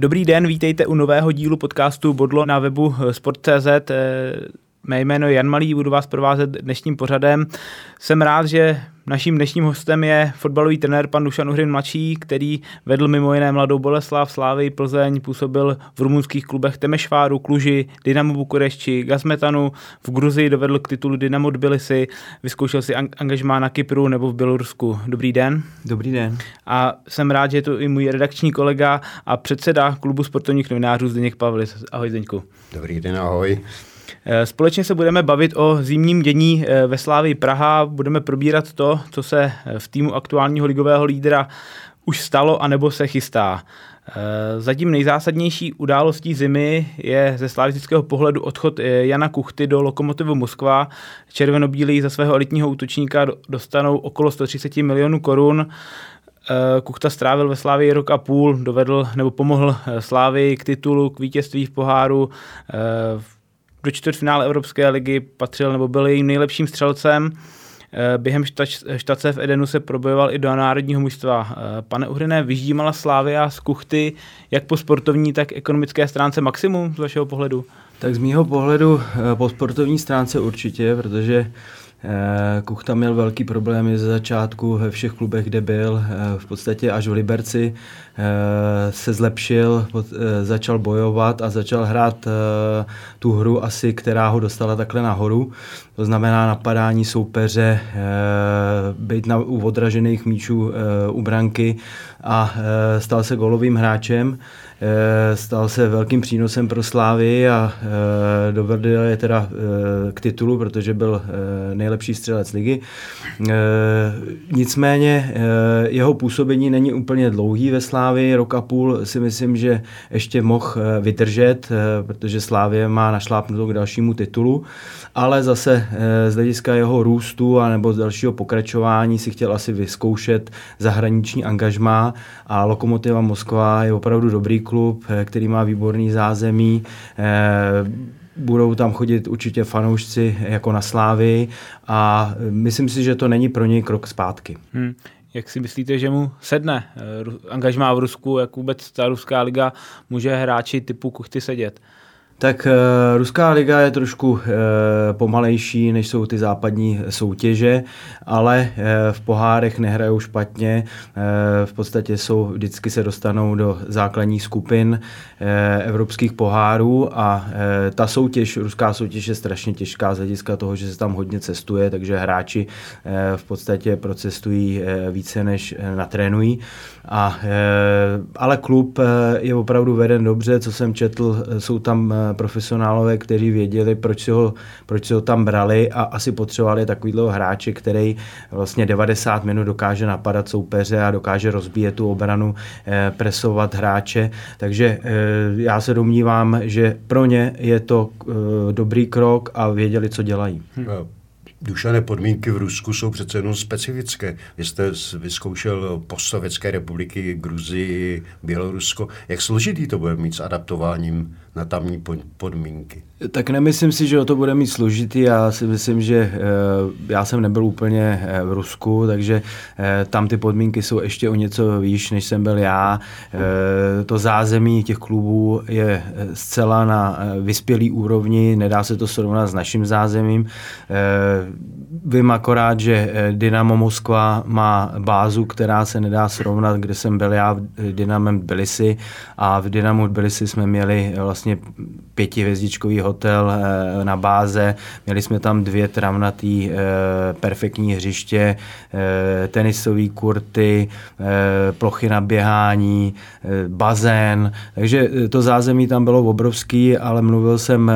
Dobrý den, vítejte u nového dílu podcastu Bodlo na webu sport.cz. Mé jméno je Jan Malý, budu vás provázet dnešním pořadem. Jsem rád, že naším dnešním hostem je fotbalový trenér pan Dušan Uhrin mladší, který vedl mimo jiné Mladou Boleslav, Slávy, Plzeň, působil v rumunských klubech Temešváru, Kluži, Dynamo Bukurešti, Gazmetanu, v Gruzii dovedl k titulu Dynamo Tbilisi, vyzkoušel si angažmá na Kypru nebo v Bělorusku. Dobrý den. Dobrý den. A jsem rád, že je to i můj redakční kolega a předseda klubu sportovních novinářů Zdeněk Pavlis. Ahoj Zdeňku. Dobrý den, ahoj. Eh, společně se budeme bavit o zimním dění eh, ve Slávii Praha, budeme probírat to, co se eh, v týmu aktuálního ligového lídra už stalo anebo se chystá. Zatím nejzásadnější událostí zimy je ze slavistického pohledu odchod Jana Kuchty do Lokomotivu Moskva. Červenobílí za svého elitního útočníka dostanou okolo 130 milionů korun. Kuchta strávil ve Slávii rok a půl, dovedl nebo pomohl Slávii k titulu, k vítězství v poháru, v do čtvrtfinále Evropské ligy patřil nebo byl jejím nejlepším střelcem. Eh, během štace v Edenu se probojoval i do národního mužstva. Eh, pane Uhriné, vyždímala Slávia z kuchty jak po sportovní, tak ekonomické stránce maximum z vašeho pohledu? Tak z mýho pohledu eh, po sportovní stránce určitě, protože Kuchta měl velký problémy ze začátku ve všech klubech, kde byl. Eh, v podstatě až v Liberci eh, se zlepšil, začal bojovat a začal hrát tu hru asi, která ho dostala takhle nahoru. To znamená napadání soupeře, být na, u odražených míčů u branky a stal se golovým hráčem. Eh, stal se velkým přínosem pro Slávy a eh, dovedl je teda eh, k titulu, protože byl nejlepší střelec ligy. Nicméně jeho působení není úplně dlouhý ve Slávii, rok a půl si myslím, že ještě mohl vydržet, protože Slávě má našlápnutou k dalšímu titulu, ale zase z hlediska jeho růstu a nebo z dalšího pokračování si chtěl asi vyzkoušet zahraniční angažmá a Lokomotiva Moskva je opravdu dobrý klub, eh, který má výborný zázemí. Eh, budou tam chodit určitě fanoušci jako na Slávy a myslím si, že to není pro něj krok zpátky. Hmm. Jak si myslíte, že mu sedne eh, angažmá v Rusku, jak vůbec ta ruská liga může hráči typu Kuchty sedět? Tak uh, Ruská liga je trošku uh, pomalejší, než jsou ty západní soutěže, ale uh, v pohárech nehrajou špatně. V podstatě jsou, vždycky se dostanou do základních skupin evropských pohárů a ta soutěž, ruská soutěž je strašně těžká z hlediska toho, že se tam hodně cestuje, takže hráči v podstatě procestují více, než natrénují. A, ale klub je opravdu veden dobře, co jsem četl, jsou tam profesionálové, kteří věděli, proč si, ho, proč si ho tam brali a asi potřebovali takovýhle hráče, který vlastně 90 minut dokáže napadat soupeře a dokáže rozbíjet tu obranu, eh, presovat hráče. Takže eh, já se domnívám, že pro ně je to eh, dobrý krok a věděli, co dělají. Hmm. Dušané podmínky v Rusku jsou přece jenom specifické. Vy jste vyzkoušel postsovětské republiky, Gruzii, Bělorusko. Jak složitý to bude mít s adaptováním na tamní podmínky? Tak nemyslím si, že o to bude mít složitý. Já si myslím, že e, já jsem nebyl úplně e, v Rusku, takže e, tam ty podmínky jsou ještě o něco výš, než jsem byl já. To zázemí těch klubů je zcela na vyspělý úrovni, nedá se to srovnat s naším zázemím. Vím akorát, že Dynamo Moskva má bázu, která se nedá srovnat, kde jsem byl já v Dynamem Tbilisi a v Dynamu Tbilisi jsme měli vlastně pětihvězdičkový hotel eh, na báze, měli jsme tam dvě travnatý eh, perfektní hřiště, eh, tenisové kurty, plochy na běhání, bazén, takže to zázemí tam bylo obrovský, ale mluvil jsem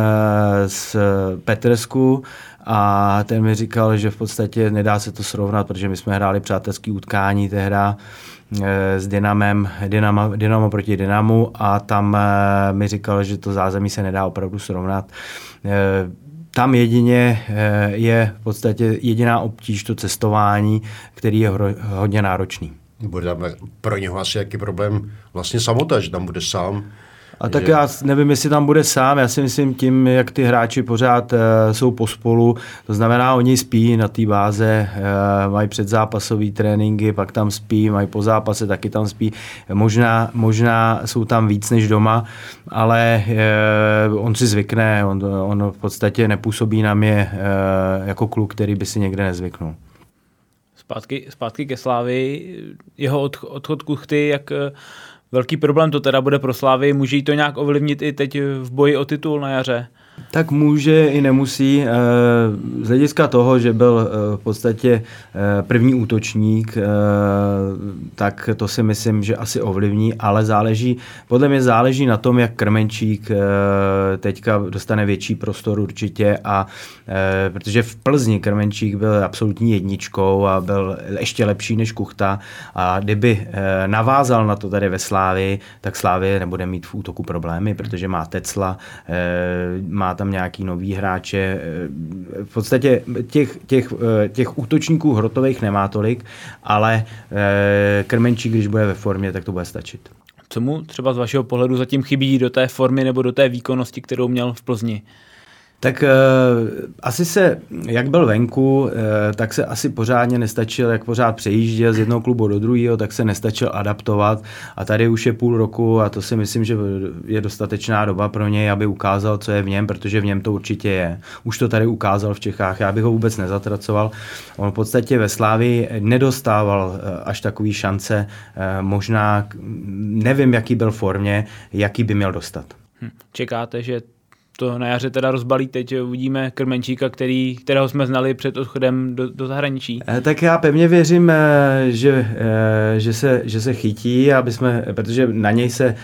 s Petrsku, a ten mi říkal, že v podstatě nedá se to srovnat, protože my jsme hráli přátelský utkání tehda s Dynamem, Dynamo, Dynamo proti Dynamu a tam mi říkal, že to zázemí se nedá opravdu srovnat. Tam jedině je v podstatě jediná obtíž to cestování, který je hodně náročný. Bude tam pro něho asi jaký problém vlastně samota, že tam bude sám A tak já nevím, jestli tam bude sám, já si myslím tím, jak ty hráči pořád uh, jsou pospolu, to znamená, oni spí na té báze, uh, mají předzápasové tréninky, pak tam spí, mají po zápase, taky tam spí. Možná, možná jsou tam víc než doma, ale uh, on si zvykne, on, on v podstatě nepůsobí na mě uh, jako kluk, který by si někde nezvyknul. Zpátky, zpátky ke Slávy, jeho odchod Kuchty, jak velký problém to teda bude pro Slávy. Může jí to nějak ovlivnit i teď v boji o titul na jaře? Tak může i nemusí. Eh, z hlediska toho, že byl eh, v podstatě eh, první útočník, tak to si myslím, že asi ovlivní, ale záleží, podle mě záleží na tom, jak Krmenčík teďka dostane větší prostor určitě a protože v Plzni Krmenčík byl absolutní jedničkou a byl ještě lepší než Kuchta a kdyby navázal na to tady ve Slávi, tak Slávy nebude mít v útoku problémy, protože má Tecla, má má tam nějaký nový hráče. Eh, v podstatě těch, těch, eh, těch útočníků hrotových nemá tolik, ale eh, Krmenčík, když bude ve formě, tak to bude stačit. Co mu třeba z vašeho pohledu zatím chybí do té formy nebo do té výkonnosti, kterou měl v Plzni? Tak uh, asi se, jak byl venku, uh, tak se asi pořádně nestačil, jak pořád přejížděl z jednoho klubu do druhého, tak se nestačil adaptovat a tady už je půl roku a to si myslím, že je dostatečná doba pro něj, aby ukázal, co je v něm, protože v něm to určitě je. Už to tady ukázal v Čechách, já bych ho vůbec nezatracoval. On v podstatě ve Slávi nedostával uh, až takový šance, uh, možná, nevím, jaký byl formě, jaký by měl dostat. Hm. Čekáte, že to na jaře teda rozbalí. Teď uvidíme Krmenčíka, který, kterého jsme znali před odchodem do, do zahraničí. Eh, tak já pevně věřím, eh, že, eh, že, se, že se chytí, aby jsme, protože na něj se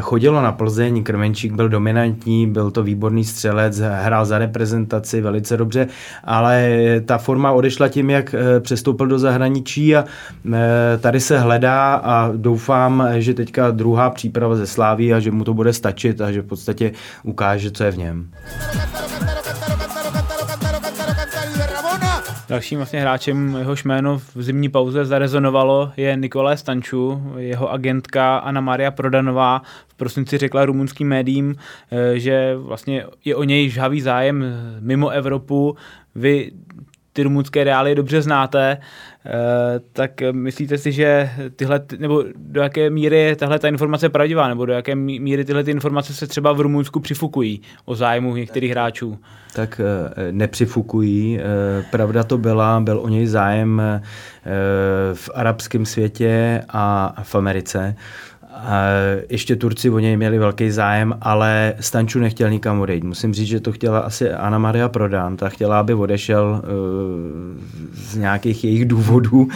chodilo na Plzeň, Krmenčík byl dominantní, byl to výborný střelec, hrál za reprezentaci velice dobře, ale ta forma odešla tím, jak přestoupil do zahraničí a tady se hledá a doufám, že teďka druhá příprava ze Sláví a že mu to bude stačit a že v podstatě ukáže, co je je v něm. Dalším vlastně hráčem, jehož jméno v zimní pauze zarezonovalo, je Nikolé Stanču. Jeho agentka Anna Maria Prodanová v prosinci řekla rumunským médiím, eh, že vlastně je o něj žhavý zájem mimo Evropu. Vy ty rumunské reály dobře znáte, eh, tak myslíte si, že tyhle, nebo do jaké míry je tahle ta informace pravdivá, nebo do jaké míry tyhle ty informace se třeba v Rumunsku přifukují o zájmu některých hráčů? Tak eh, nepřifukují. Eh, pravda to byla, byl o něj zájem v arabském světě a v Americe. Ještě Turci o něj měli velký zájem, ale Stanču nechtěl nikam odejít. Musím říct, že to chtěla asi Anna Maria Prodan. Ta chtěla, aby odešel uh, z nějakých jejich důvodů, uh,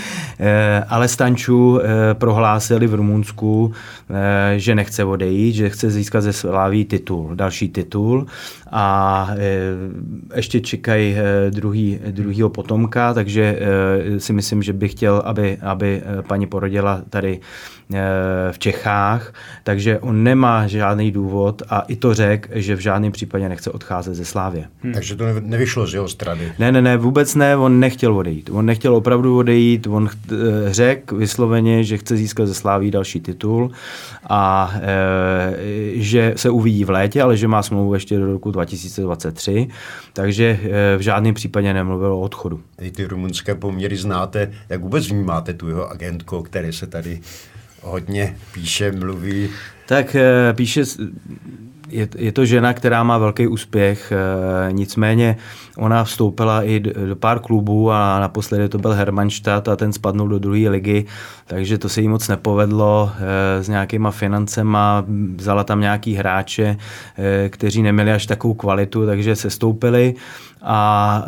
ale Stanču uh, prohlásili v Rumunsku, že nechce odejít, že chce získat ze Sláví titul, další titul a ještě čekají uh, druhý, druhýho potomka, takže si myslím, že bych chtěl, aby, aby paní porodila tady v Čechách, takže on nemá žádný důvod a i to řekl, že v žádném případě nechce odcházet ze Slávě. Hmm. Takže to nevyšlo z jeho strany. Ne, ne, ne, vůbec ne, on nechtěl odejít. On nechtěl opravdu odejít, on eh, řekl vysloveně, že chce získat ze Sláví další titul a e, že se uvidí v létě, ale že má smlouvu ještě do roku 2023, takže e, v žádném případě nemluvil o odchodu. Vy ty rumunské poměry znáte, jak vůbec vnímáte tu jeho agentku, který se tady hodně píše, mluví. Tak eh, píše, je, je to žena, která má velký úspěch, eh, nicméně ona vstoupila i do, pár klubů a naposledy to byl Hermannstadt a ten spadnul do druhé ligy, takže to se jí moc nepovedlo eh, s nějakýma financema, vzala tam nějaký hráče, kteří neměli až takovou kvalitu, takže se stoupili a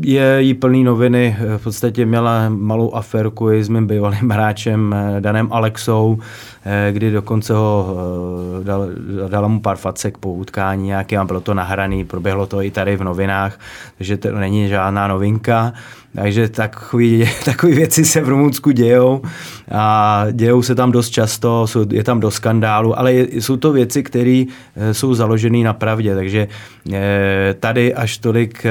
je jí plný noviny, v podstatě měla malou aferku i s mým bývalým hráčem Danem Alexou, kdy dokonce ho dal, dala mu pár Vacek po utkání nějaký a bylo to nahraný, proběhlo to i tady v novinách, takže to není žádná novinka. Takže takové takové věci se v Rumunsku dějou a dějou se tam dost často, jsou, je tam dost skandálu, ale je, jsou to věci, které eh, jsou založené na pravdě, takže eh, tady až tolik eh,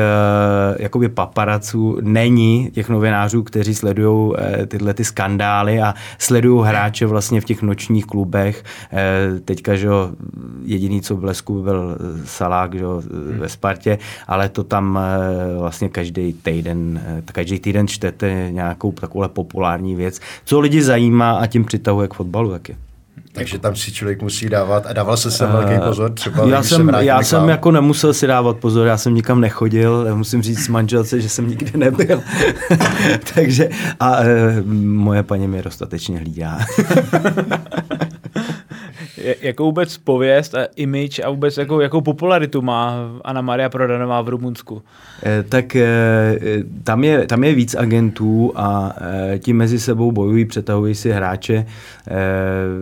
jakoby paparaců není těch novinářů, kteří sledují tyhle ty skandály a sledují hráče vlastně v těch nočních klubech. Teďka, že jediný, co v Blesku byl Salák že, ve Spartě, ale to tam vlastně každý týden každý týden čtete nějakou takovou populární věc, co lidi zajímá a tím přitahuje k fotbalu taky. Takže tam si člověk musí dávat, a dával se sem velký pozor třeba? Já jsem, já jsem jako nemusel si dávat pozor, já jsem nikam nechodil, musím říct s manželce, že jsem nikde nebyl. Takže a e, moje paní mě dostatečně hlídá. jakou vůbec pověst a image a vůbec jakou, jakou popularitu má Anna Maria Prodanová v Rumunsku? Eh, tak eh, tam je, tam je víc agentů a eh, ti mezi sebou bojují, přetahují si hráče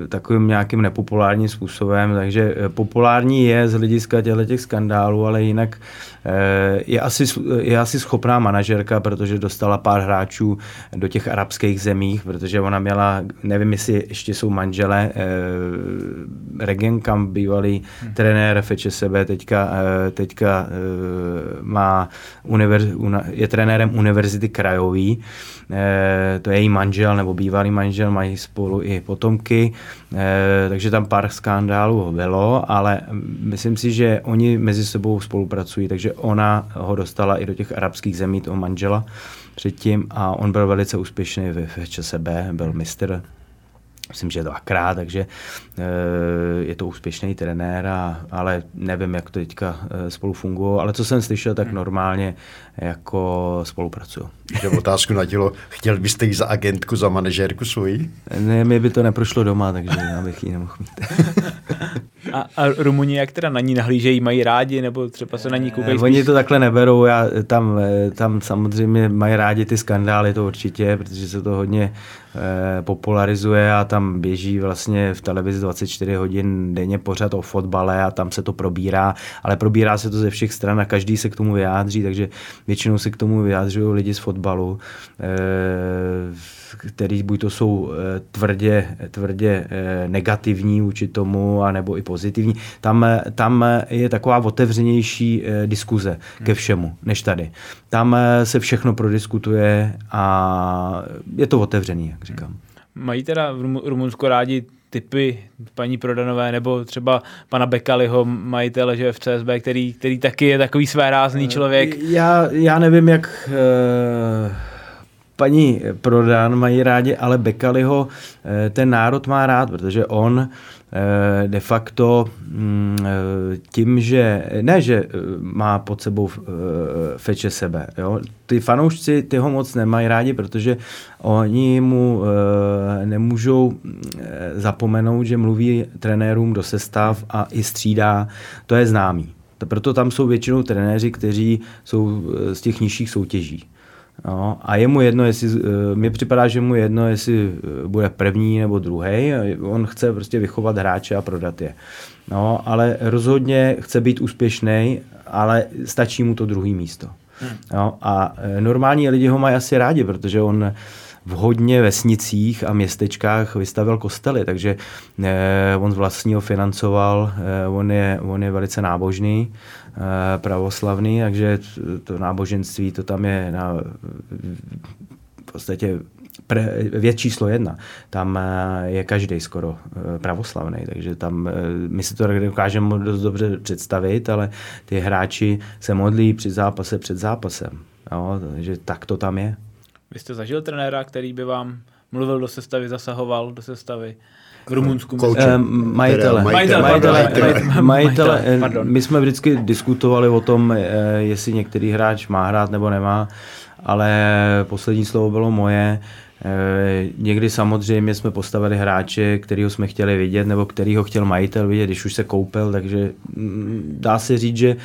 takovým nějakým nepopulárním způsobem, takže populární je z hlediska těch skandálů, ale jinak je asi, je asi schopná manažerka, protože dostala pár hráčů do těch arabských zemích, protože ona měla, nevím, jestli ještě jsou manžele, Regenkam, bývalý hmm. trenér FČSB, teďka, teďka má univerz, je trenérem Univerzity krajový, eh, to je její manžel nebo bývalý manžel, mají spolu i potomky, eh, takže tam pár skandálů bylo, ale myslím si, že oni mezi sebou spolupracují, takže ona ho dostala i do těch arabských zemí, toho manžela předtím a on byl velice úspěšný ve ČSB, byl mistr myslím, že dvakrát, takže eh, je to úspěšný trenér, a, ale nevím, jak to teďka eh, spolu fungují, ale co jsem slyšel, tak normálně jako spolupracuju. Že otázku na tělo, chtěl byste jít za agentku, za manažérku svojí? Ne, mi by to neprošlo doma, takže já bych ji nemohl mít. A, a Rumuni, jak teda na ní nahlížejí, mají rádi, nebo třeba se na ní koukají spíš? Oni to takhle neberou, já, tam, tam samozřejmě mají rádi ty skandály, to určitě, protože se to hodně eh, popularizuje a tam běží vlastně v televizi 24 hodin denně pořád o fotbale a tam se to probírá, ale probírá se to ze všech stran a každý se k tomu vyjádří, takže většinou se k tomu vyjádřují lidi z fotbalu. Eh, který buď to jsou eh, tvrdě, tvrdě eh, negativní vůči tomu, anebo i pozitivní. Tam, eh, tam je taková otevřenější diskuze ke všemu, než tady. Tam se všechno prodiskutuje a je to otevřený, jak říkám. Mají teda v Rumunsku rádi typy paní Prodanové nebo třeba pana Bekaliho, majitele že v CSB, který, který taky je takový své rázný člověk? Já, já nevím, jak... Uh paní Prodan mají rádi, ale Bekaliho eh, ten národ má rád, protože on eh, de facto mm, eh, tím, že ne, že má pod sebou feče sebe. Jo? Ty fanoušci ty ho moc nemají rádi, protože oni mu nemůžou zapomenout, že mluví trenérům do sestav a i střídá. To je známý. Proto tam jsou většinou trenéři, kteří jsou z těch nižších soutěží. No, a je mu jedno, jestli, eh, mi připadá, že mu jedno, jestli eh, bude první nebo druhý. On chce prostě vychovat hráče a prodat je. No, ale rozhodně chce být úspěšný, ale stačí mu to druhý místo. Hmm. No, a eh, normální lidi ho mají asi rádi, protože on v hodně vesnicích a městečkách vystavil kostely, takže eh, on z vlastního financoval, eh, on, je, on je velice nábožný, pravoslavný, takže to náboženství, to tam je na v podstatě pre, věc číslo jedna. Tam je každý skoro pravoslavný, takže tam my si to dokážeme dost dobře představit, ale ty hráči se modlí při zápase před zápasem. Jo, takže tak to tam je. Vy jste zažil trenéra, který by vám mluvil do sestavy, zasahoval do sestavy? V Rumunsku. Majitele. Majitele. Majitele. My jsme vždycky diskutovali o tom, eh, jestli některý hráč má hrát nebo nemá, ale poslední slovo bylo moje. Eh, někdy samozřejmě jsme postavili hráče, kterýho jsme chtěli vidět, nebo kterýho chtěl majitel vidět, když už se koupil, takže mm, dá se říct, že,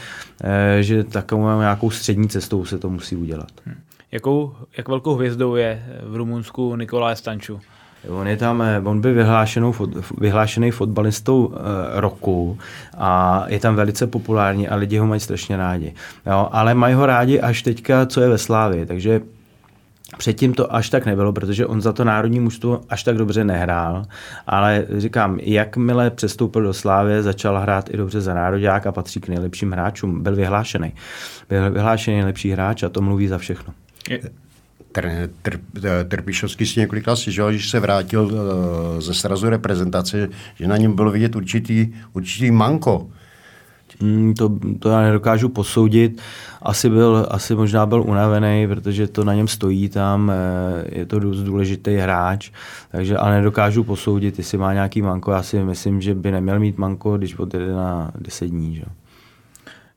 eh, že takovou nějakou střední cestou se to musí udělat. Hmm. Jakou, jak velkou hvězdou je v Rumunsku Nikolaj Stanču? On je tam, eh, on byl vyhlášenou, vyhlášený fotbalistou roku a je tam velice populární a lidi ho mají strašně rádi. Jo, ale mají ho rádi až teďka, co je ve Slávě, takže Předtím to až tak nebylo, protože on za to národní mužstvo až tak dobře nehrál, ale říkám, jakmile přestoupil do Slávy, začal hrát i dobře za národák a patří k nejlepším hráčům. Byl vyhlášený. Byl vyhlášený nejlepší hráč a to mluví za všechno. Tr, tr, Trpišovský si několikrát stěžoval, když se vrátil eh, ze srazu reprezentace, že na něm bylo vidět určitý, určitý manko. Hmm, to, to já nedokážu posoudit. Asi, byl, asi možná byl unavený, protože to na něm stojí tam, eh, je to dost důležitý hráč, takže ale nedokážu posoudit, jestli má nějaký manko. Já si myslím, že by neměl mít manko, když odjede na 10 dní. Že?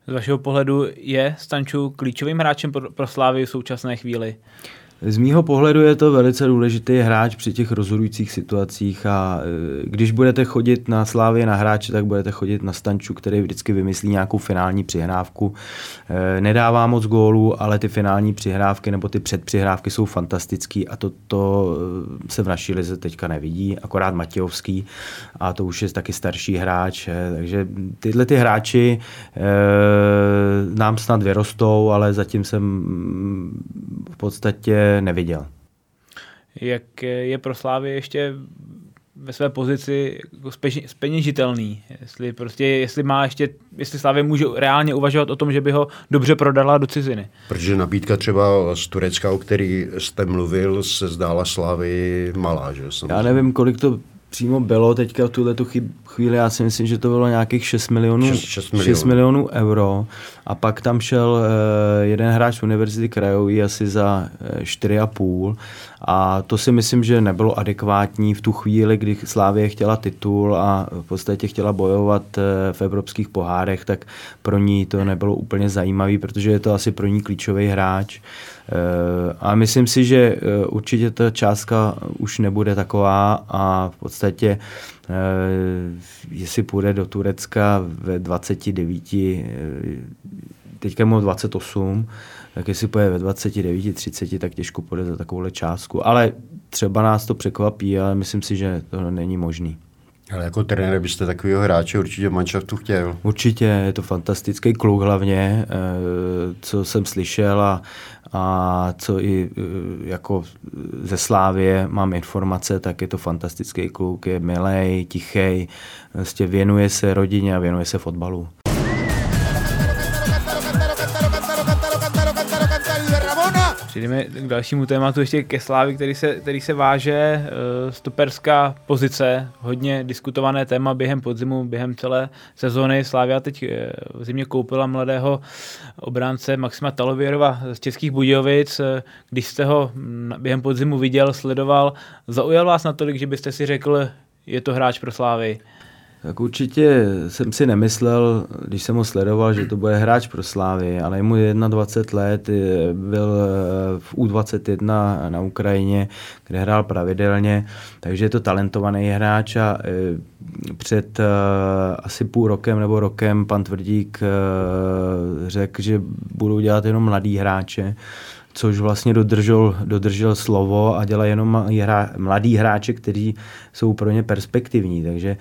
Z vašeho pohledu je Stanču klíčovým hráčem pro, pro Slávy v současné chvíli? Z mýho pohledu je to velice důležitý hráč při těch rozhodujících situacích a e, když budete chodit na Slávě na hráče, tak budete chodit na Stanču, který vždycky vymyslí nějakou finální přihrávku. E, nedává moc gólů, ale ty finální přihrávky nebo ty předpřihrávky jsou fantastický a to, to e, se v naší lize teďka nevidí, akorát Matějovský a to už je taky starší hráč, takže tyhle ty hráči nám snad vyrostou, ale zatím jsem v podstatě neviděl. Jak je pro Slávy ještě ve své pozici jako speněžitelný. Jestli, prostě, jestli má ještě, jestli Slávě může reálně uvažovat o tom, že by ho dobře prodala do ciziny. Protože nabídka třeba z Turecka, o který jste mluvil, se zdála Slávy malá, že? Samozřejmě. Já nevím, kolik to přímo bylo teďka v tuhle chvíli, já si myslím, že to bylo nějakých 6 milionů, 6, 6 milionů. 6 milionů euro a pak tam šel uh, jeden hráč z Univerzity krajový asi za uh, 4,5 a to si myslím, že nebylo adekvátní v tu chvíli, kdy Slávě chtěla titul a v podstatě chtěla bojovat uh, v evropských pohárech, tak pro ní to nebylo úplně zajímavý, protože je to asi pro ní klíčový hráč. Eh, a myslím si, že eh, určitě ta částka už nebude taková a v podstatě eh, jestli půjde do Turecka ve 29, teďka mu 28, tak jestli půjde ve 29, 30, tak těžko půjde za takovouhle částku. Ale třeba nás to překvapí, ale myslím si, že to není možný. Ale jako trenér byste takového hráče určitě v manšaftu chtěl. Určitě, je to fantastický kluk hlavně, co jsem slyšel a a co i e, jako ze Slávě mám informace, tak je to fantastický kluk, je milej, tichý, vlastně věnuje se rodině a věnuje se fotbalu. Přejdeme k dalšímu tématu, ještě ke Slávi, který se, který se váže. Uh, stoperská pozice, hodně diskutované téma během podzimu, během celé sezóny. Slávia teď uh, v zimě koupila mladého obránce Maxima Talověrova z Českých Budějovic. Uh, když jste ho během podzimu viděl, sledoval, zaujal vás natolik, že byste si řekl, je to hráč pro Slávy? Tak určitě jsem si nemyslel, když jsem ho sledoval, že to bude hráč pro Slávy, ale je mu 21 let, byl eh, v U21 na Ukrajině, kde hrál pravidelně, takže je to talentovaný hráč a eh, před eh, asi půl rokem nebo rokem pan Tvrdík řekl, že budou dělat jenom mladý hráče, což vlastně dodržel, dodržel slovo a dělá jenom mladý hráče, kteří jsou pro ně perspektivní, takže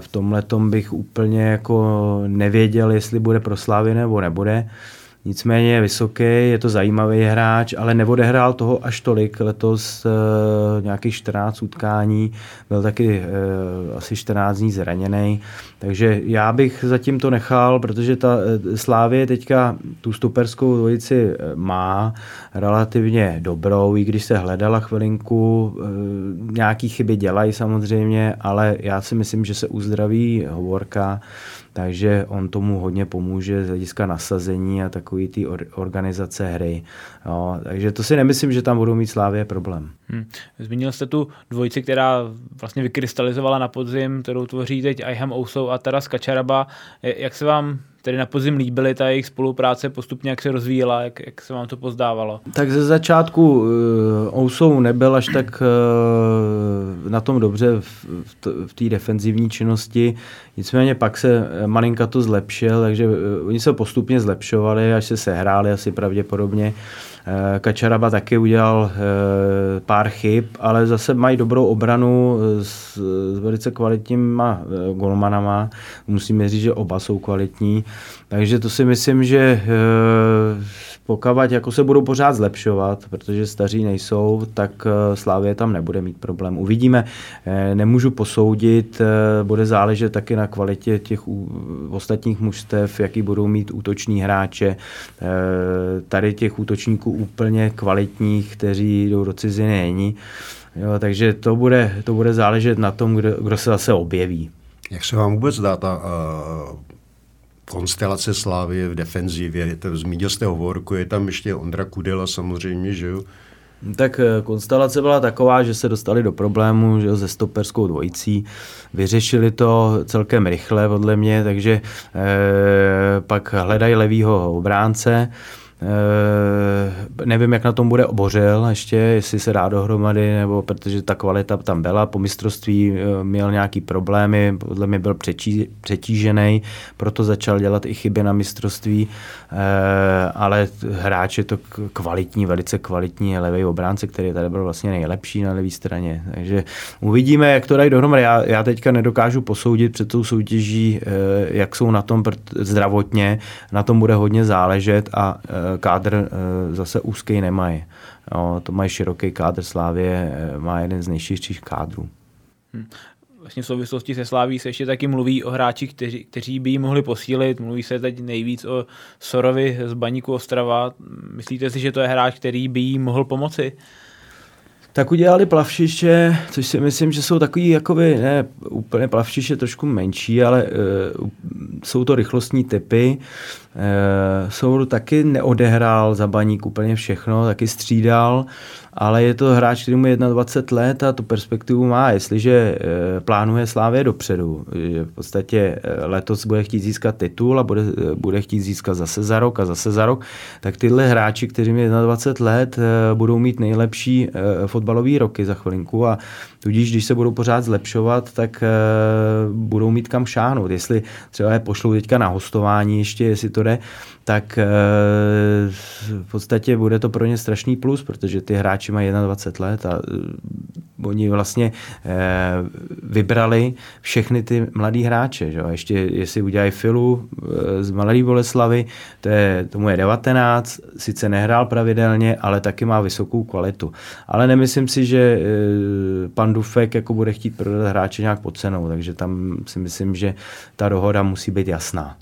v tomhle tom bych úplně jako nevěděl, jestli bude pro Slávy nebo nebude. Nicméně je vysoký, je to zajímavý hráč, ale neodehrál toho až tolik. Letos uh, nějakých 14 utkání, byl taky uh, asi 14 dní zraněný. Takže já bych zatím to nechal, protože ta uh, Slávě teďka tu stoperskou dvojici má relativně dobrou, i když se hledala chvilinku. Uh, nějaký chyby dělají samozřejmě, ale já si myslím, že se uzdraví Hovorka takže on tomu hodně pomůže z hlediska nasazení a takový ty or, organizace hry. Jo, takže to si nemyslím, že tam budou mít Slávě problém. Hmm. Zmínil jste tu dvojici, která vlastně vykrystalizovala na podzim, kterou tvoří teď Ayham Ousou a Taras Kačaraba. Jak se vám tedy na podzim líbily, ta jejich spolupráce postupně jak se rozvíjela, jak, jak se vám to pozdávalo? Tak ze začátku uh, Ousou nebyl až tak uh, na tom dobře v, v, té defenzivní činnosti, nicméně pak se malinka to zlepšil, takže uh, oni se postupně zlepšovali, až se sehráli asi pravděpodobně Kačaraba taky udělal pár chyb, ale zase mají dobrou obranu s, s velice kvalitníma golmanama. Musíme říct, že oba jsou kvalitní. Takže to si myslím, že pokud jako se budou pořád zlepšovat, protože staří nejsou, tak eh, Slávě tam nebude mít problém. Uvidíme, eh, nemůžu posoudit, eh, bude záležet taky na kvalitě těch ostatních mužstev, jaký budou mít útoční hráče. Tady těch útočníků úplně kvalitních, kteří jdou do ciziny, není. Jo, takže to bude, to bude záležet na tom, kdo, kdo se zase objeví. Jak se vám vůbec dá ta uh, konstelace Slávy v defenzivě. To zmínil jste hovorku, je tam ještě Ondra Kudela samozřejmě, že jo? Tak eh, konstelace byla taková, že se dostali do problému že se stoperskou dvojicí. Vyřešili to celkem rychle podle mě, takže eh, pak hledají levýho obránce. E, nevím, jak na tom bude obořil ještě, jestli se dá dohromady, nebo protože ta kvalita tam byla. Po mistrovství e, měl nějaký problémy, podle mě byl přetí, přetížený, proto začal dělat i chyby na mistrovství, e, ale hráč je to kvalitní, velice kvalitní levý obránce, který tady byl vlastně nejlepší na levé straně. Takže uvidíme, jak to dají dohromady. Já, já teďka nedokážu posoudit před tou soutěží, jak jsou na tom zdravotně, na tom bude hodně záležet a kádr eh, zase úzký nemají. No, to mají široký kádr Slávě, eh, má jeden z nejširších kádrů. Hmm. Vlastně v souvislosti se Sláví se ještě taky mluví o hráči, kteří, kteří by ji mohli posílit. Mluví se teď nejvíc o Sorovi z Baníku Ostrava. Myslíte si, že to je hráč, který by jí mohl pomoci? Tak udělali plavšiště, což si myslím, že jsou takový jakoby, ne úplně plavšiště, trošku menší, ale uh, jsou to rychlostní typy. Uh, jsou taky neodehrál za baník úplně všechno, taky střídal ale je to hráč, který mu je 21 let a tu perspektivu má, jestliže eh, plánuje Slávě dopředu, že v podstatě eh, letos bude chtít získat titul a bude, eh, bude chtít získat zase za rok a zase za rok, tak tyhle hráči, kteří mají 21 let, budou mít nejlepší fotbalové roky za chvilinku a tudíž, když se budou pořád zlepšovat, tak budou mít kam šáhnout. Jestli třeba je pošlou teďka na hostování ještě, jestli to jde, tak v podstatě bude to pro ně strašný plus, protože ty hráči mají 21 let a oni vlastně vybrali všechny ty mladý hráče. Že? Ještě jestli udělají Filu z Mladý Boleslavy, to je, tomu je 19, sice nehrál pravidelně, ale taky má vysokou kvalitu. Ale nemyslím si, že pan Dufek jako bude chtít prodat hráče nějak pod cenou, takže tam si myslím, že ta dohoda musí být jasná.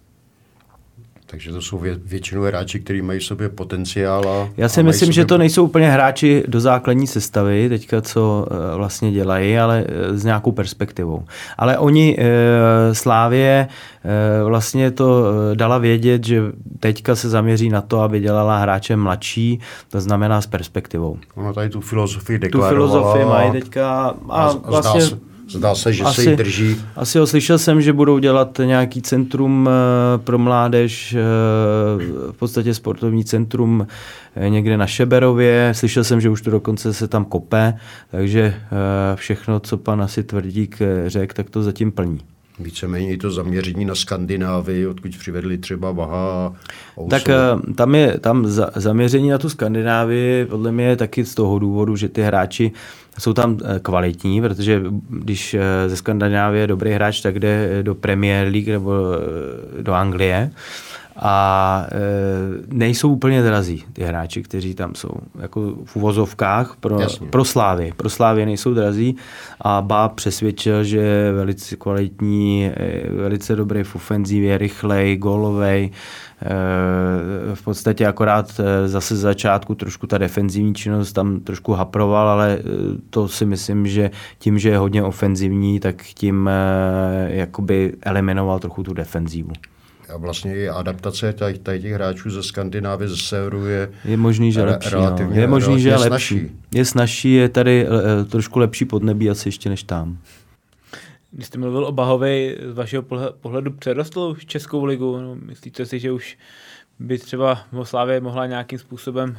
Takže to jsou vě, většinou hráči, kteří mají v sobě potenciál. A, Já si a myslím, sobě... že to nejsou úplně hráči do základní sestavy, teďka co e, vlastně dělají, ale e, s nějakou perspektivou. Ale oni e, Slávě e, vlastně to e, dala vědět, že teďka se zaměří na to, aby dělala hráče mladší, to znamená s perspektivou. Ona tady tu filozofii deklarovala. Tu filozofii mají teďka a, a vlastně... Zdá se, Zdá se, že asi, se jí drží. Asi ho slyšel jsem, že budou dělat nějaký centrum eh, pro mládež, eh, v podstatě sportovní centrum eh, někde na Šeberově. Slyšel jsem, že už to dokonce se tam kope, takže všechno, co pan asi Tvrdík řekl, tak to zatím plní. Víceméně i to zaměření na Skandinávii, odkud přivedli třeba Vaha. Tak tam je tam za, zaměření na tu Skandinávii, podle mě je taky z toho důvodu, že ty hráči jsou tam eh, kvalitní, protože když eh, ze Skandinávie je dobrý hráč, tak jde do Premier League nebo eh, do Anglie a nejsou úplně drazí ty hráči, kteří tam jsou. Jako v uvozovkách pro, pro Slávy. Pro Slávy nejsou drazí a Bá přesvědčil, že je velice kvalitní, velice dobrý v ofenzívě, rychlej, golovej, Eh, v podstatě akorát eh, zase z začátku trošku ta defenzivní činnost tam trošku haproval, ale eh, to si myslím, že tím, že je hodně ofenzivní, tak tím jakoby eliminoval trochu tu defenzivu. A vlastně i adaptace tady, tady těch hráčů ze Skandinávie, ze severu je Je možný, že lepší. No. Je možný, že je lepší. Snažší. Je snažší, je tady trošku lepší podnebí asi ještě než tam. Když jste mluvil o Bahovi, z vašeho pohledu přerostl už Českou ligu? No, myslíte si, že už by třeba Moslávě mohla nějakým způsobem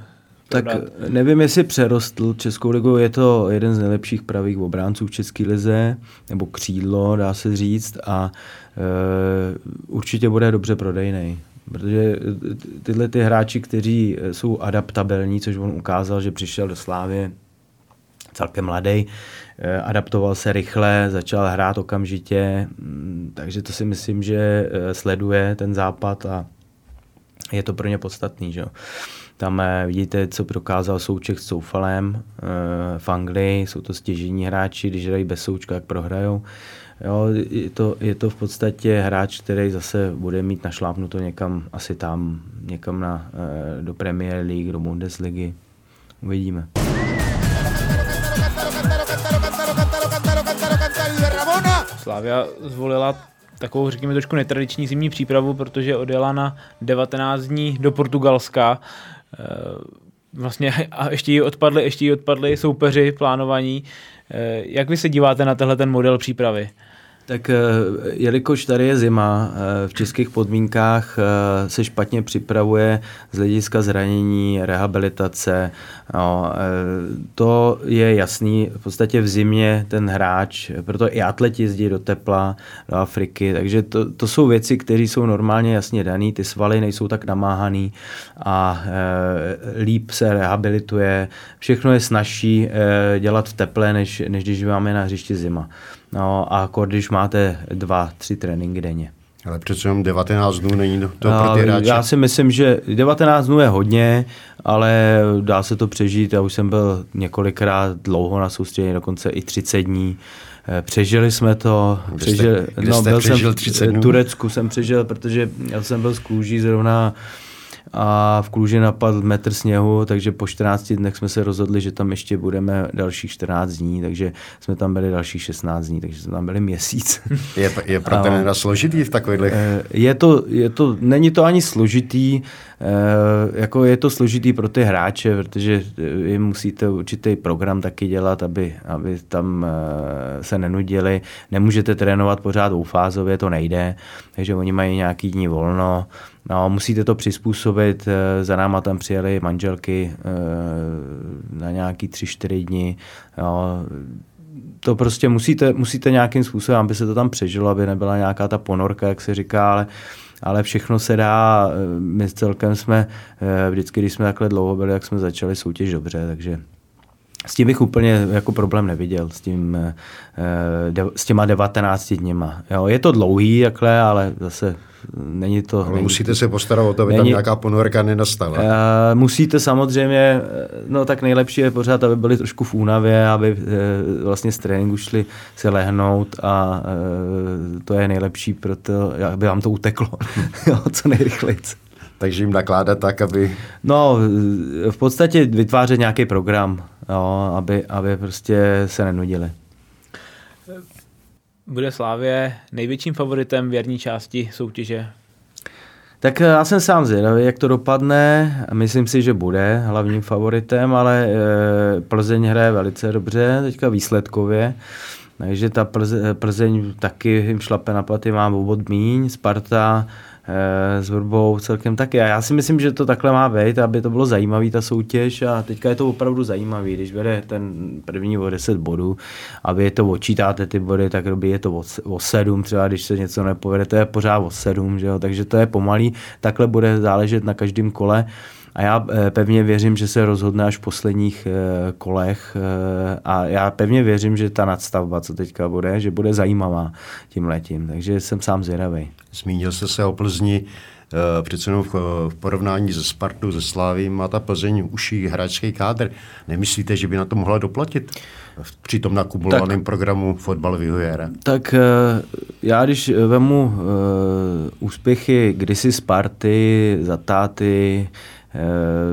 tak nevím, jestli přerostl Českou ligu, je to jeden z nejlepších pravých obránců v České lize, nebo křídlo, dá se říct, a e, určitě bude dobře prodejný. protože tyhle ty hráči, kteří jsou adaptabilní, což on ukázal, že přišel do Slávy celkem mladý, eh, adaptoval se rychle, začal hrát okamžitě, mm, takže to si myslím, že eh, sleduje ten západ a je to pro ně podstatný. Že? Tam eh, vidíte, co dokázal Souček s Soufalem v Anglii, jsou to stěžení hráči, když hrají bez Součka, jak prohrajou. Jo, je, to, je to v podstatě hráč, který zase bude mít našlápnuto někam, asi tam, někam na, do Premier League, do Bundesligy. Uvidíme. Slávia zvolila takovou, řekněme, trošku netradiční zimní přípravu, protože odjela na 19 dní do Portugalska. Eh, vlastně a ještě jí odpadly, ještě jí odpadly soupeři plánovaní. Eh, jak vy se díváte na tenhle ten model přípravy? Tak eh, jelikož tady je zima, eh, v českých podmínkách eh, se špatně připravuje z hlediska zranění, rehabilitace. No, to je jasný. V podstatě v zimě ten hráč, proto i atleti jezdí do tepla, do Afriky, takže to, to jsou věci, které jsou normálně jasně dané. Ty svaly nejsou tak namáhaný a líp se rehabilituje. Všechno je snažší dělat v teple, než, než když máme na hřišti zima. No a když máte dva, tři tréninky denně. Ale přece jenom 19 dnů není to pro ty hráče. Já si myslím, že 19 dnů je hodně, ale dá se to přežít. Já už jsem byl několikrát dlouho na soustředění, dokonce i 30 dní. Eh, přežili jsme to. Kde přežil, jste, kde no, jste byl přežil jsem 30 dnů? Turecku jsem přežil, protože já jsem byl z kůží zrovna a v Kluži napadl metr sněhu, takže po 14 dnech jsme se rozhodli, že tam ještě budeme dalších 14 dní, takže jsme tam byli dalších 16 dní, takže jsme tam byli měsíc. Je, je pro ten složitý v takových... Eh, je to, je to, není to ani složitý, eh, jako je to složitý pro ty hráče, protože vy musíte určitý program taky dělat, aby, aby tam eh, se nenudili. Nemůžete trénovat pořád dvoufázově, to nejde, takže oni mají nějaký dní volno, No, musíte to přizpůsobit, eh, za náma tam přijeli manželky eh, na nějaký tři, čtyři dny. Jo. To prostě musíte, musíte nějakým způsobem, aby se to tam přežilo, aby nebyla nějaká ta ponorka, jak se říká, ale ale všechno se dá. Eh, my celkem jsme, vždycky, když jsme takhle dlouho byli, jak jsme začali soutěž dobře, takže s tím bych úplně jako problém neviděl, s, tím, s těma 19 dněma. Jo, je to dlouhý takhle, ale zase není to... Ale není, musíte se postarat o to, aby není, tam nějaká ponorka nenastala. Uh, musíte samozřejmě, no tak nejlepší je pořád, aby byli trošku v únavě, aby uh, vlastně z tréninku šli se lehnout a uh, to je nejlepší pro to, aby vám to uteklo jo, co nejrychleji. Takže jim nakládat tak, aby... No, v podstatě vytvářet nějaký program, jo, aby, aby prostě se nenudili. Bude Slávě největším favoritem v jarní části soutěže? Tak eh, já jsem sám zvědavý, jak to dopadne. Myslím si, že bude hlavním favoritem, ale eh, Plzeň hraje velice dobře, teďka výsledkově. Takže ta Plzeň taky jim šlape na paty, mám obod míň, Sparta s Vrbou celkem taky. A já si myslím, že to takhle má být, aby to bylo zajímavý ta soutěž a teďka je to opravdu zajímavý, když vede ten první o 10 bodů a vy to odčítáte ty body, tak robí je to o, o 7, třeba když se něco nepovede, to je pořád o 7, že jo? takže to je pomalý, takhle bude záležet na každém kole. A já eh, pevně věřím, že se rozhodne až v posledních eh, kolech eh, a já pevně věřím, že ta nadstavba, co teďka bude, že bude zajímavá tím letím. Takže jsem sám zvědavý. Zmínil jste se o Plzni, přece jenom v porovnání se Spartou, ze Slávy má ta Plzeň uší hráčský kádr. Nemyslíte, že by na to mohla doplatit při tom nakumulovaném tak, programu fotbalového jara? Tak já když vemu úspěchy kdysi Sparty, Zatáty,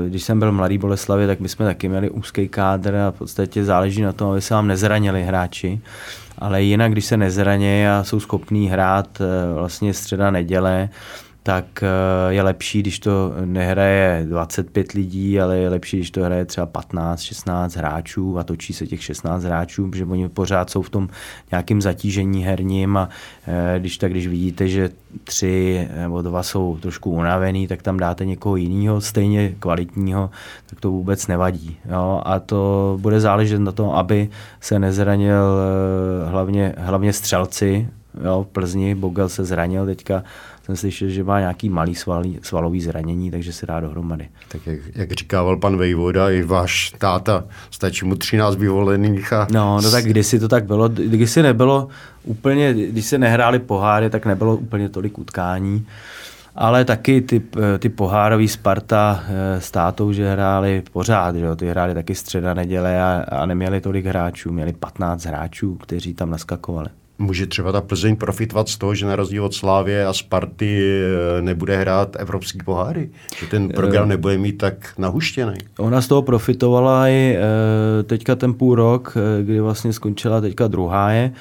když jsem byl mladý Boleslavě, tak my jsme taky měli úzký kádr a v podstatě záleží na tom, aby se vám nezranili hráči. Ale jinak, když se nezraně a jsou schopní hrát eh, vlastně středa neděle, tak eh, je lepší, když to nehraje 25 lidí, ale je lepší, když to hraje třeba 15, 16 hráčů a točí se těch 16 hráčů, protože oni pořád jsou v tom nějakém zatížení herním a eh, když tak, když vidíte, že tři nebo dva jsou trošku unavený, tak tam dáte někoho jiného, stejně kvalitního, tak to vůbec nevadí. Jo? A to bude záležet na tom, aby se nezranil eh, hlavně, hlavně střelci, jo, v Plzni, Bogel se zranil teďka jsem slyšel, že má nějaký malý svalý, svalový zranění, takže se dá dohromady. Tak jak, jak říkával pan Vejvoda, i váš táta, stačí mu 13 vyvolených a... No, no tak kdysi to tak bylo, kdysi nebylo úplně, když se nehráli poháry, tak nebylo úplně tolik utkání. Ale taky ty, ty pohárový Sparta eh, s tátou, že hráli pořád, že jo? ty hráli taky středa neděle a, a neměli tolik hráčů, měli 15 hráčů, kteří tam naskakovali. Může třeba ta Plzeň profitovat z toho, že na rozdíl od Slávě a Sparty eh, nebude hrát evropský poháry? Že ten program eh, nebude mít tak nahuštěný? Ona z toho profitovala i eh, teďka ten půl rok, kdy vlastně skončila teďka druhá je,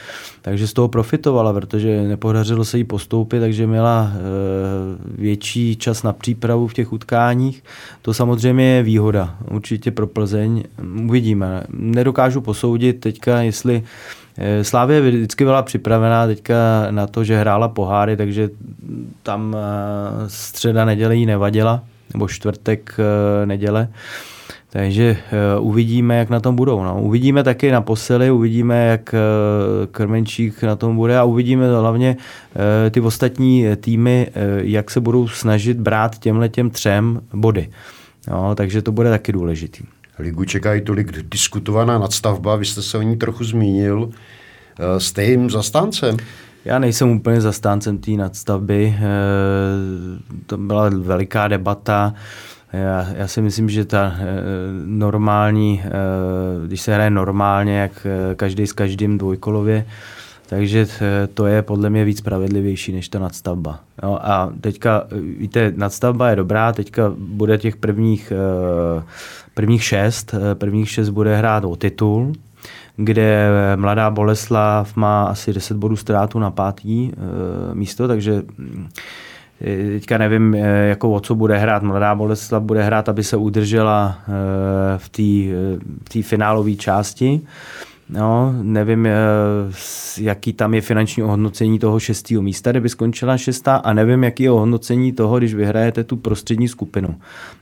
takže z toho profitovala, protože nepodařilo se jí postoupit, takže měla větší čas na přípravu v těch utkáních. To samozřejmě je výhoda určitě pro Plzeň. Uvidíme. Nedokážu posoudit teďka, jestli Slávě vždycky byla připravená teďka na to, že hrála poháry, takže tam eh, středa neděle jí nevadila, nebo čtvrtek eh, neděle. Takže uvidíme, jak na tom budou. No. Uvidíme taky na posily, uvidíme, jak Krmenčík na tom bude a uvidíme hlavně ty ostatní týmy, jak se budou snažit brát těmhle těm třem body. No, takže to bude taky důležitý. Ligu čeká i tolik diskutovaná nadstavba, vy jste se o ní trochu zmínil. Eh, jste jim zastáncem? Já nejsem úplně zastáncem té nadstavby. Eh, to byla veliká debata. Já, já si myslím, že ta eh, normální, když se hraje normálně, jak každý s každým dvojkolově, takže to je podle mě víc spravedlivější než ta nadstavba. No a teďka, víte, nadstavba je dobrá, teďka bude těch prvních, prvních šest, prvních šest bude hrát o titul, kde mladá Boleslav má asi 10 bodů ztrátu na pátý e, místo, takže e, teďka nevím, jako o co bude hrát. Mladá Boleslav bude hrát, aby se udržela v té finálové části. No, nevím, eh, jaký tam je finanční ohodnocení toho šestého místa, kde by skončila šestá a nevím, jaký je ohodnocení toho, když vyhrajete tu prostřední skupinu,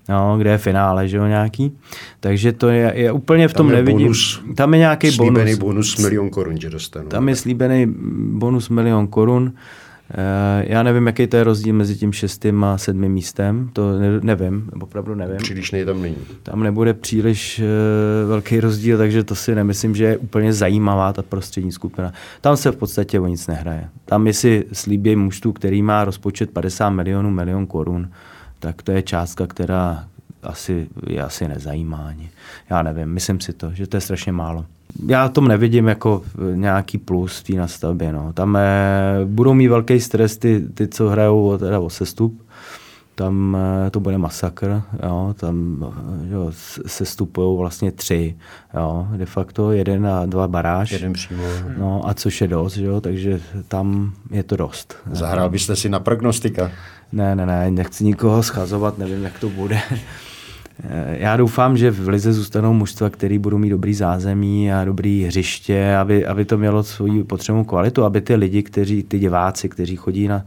no, kde je finále, že jo, nějaký. Takže to je, je úplně v tom tam nevidím. Bonus, tam je nějaký bonus. bonus milion korun, že dostanu. Tam je slíbený bonus milion korun. Já nevím, jaký to je rozdíl mezi tím šestým a sedmým místem, to nevím, opravdu nevím. Příliš nej tam není. Tam nebude příliš eh, velký rozdíl, takže to si nemyslím, že je úplně zajímavá ta prostřední skupina. Tam se v podstatě o nic nehraje. Tam jestli slíbí mužstvu, který má rozpočet 50 milionů, milion korun, tak to je částka, která asi, je asi nezajímá ani. Já nevím, myslím si to, že to je strašně málo já tom nevidím jako nějaký plus v té nastavbě. No. Tam e, budou mít velký stres ty, ty co hrajou o, teda o sestup. Tam e, to bude masakr. Jo. Tam jo, sestupují vlastně tři. Jo. De facto jeden a dva baráž. Jeden přímo. No, a což je dost, jo. takže tam je to dost. Zahrál byste si na prognostika? Ne, ne, ne, nechci nikoho schazovat, nevím, jak to bude. Eh, já doufám, že v Lize zůstanou mužstva, který budou mít dobrý zázemí a dobrý hřiště, aby, aby to mělo svoji potřebnou kvalitu, aby ty lidi, kteří, ty diváci, kteří chodí na,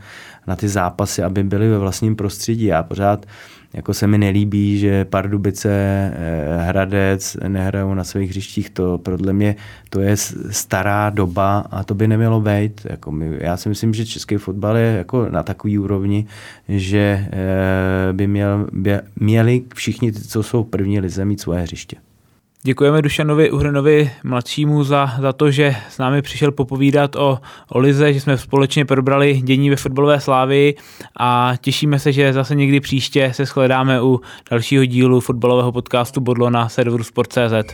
na ty zápasy, aby byli ve vlastním prostředí. Já pořád jako se mi nelíbí, že Pardubice, eh, Hradec nehrajou na svých hřištích. To podle mě to je stará doba a to by nemělo být. Jako my, já si myslím, že český fotbal je jako na takový úrovni, že eh, by měl, by, měli všichni, co jsou první lize, mít svoje hřiště. Děkujeme Dušanovi Uhrnovi mladšímu za, za to, že s námi přišel popovídat o, o Lize, že jsme společně probrali dění ve fotbalové slávy a těšíme se, že zase někdy příště se shledáme u dalšího dílu fotbalového podcastu Bodlo na serveru Sport.cz.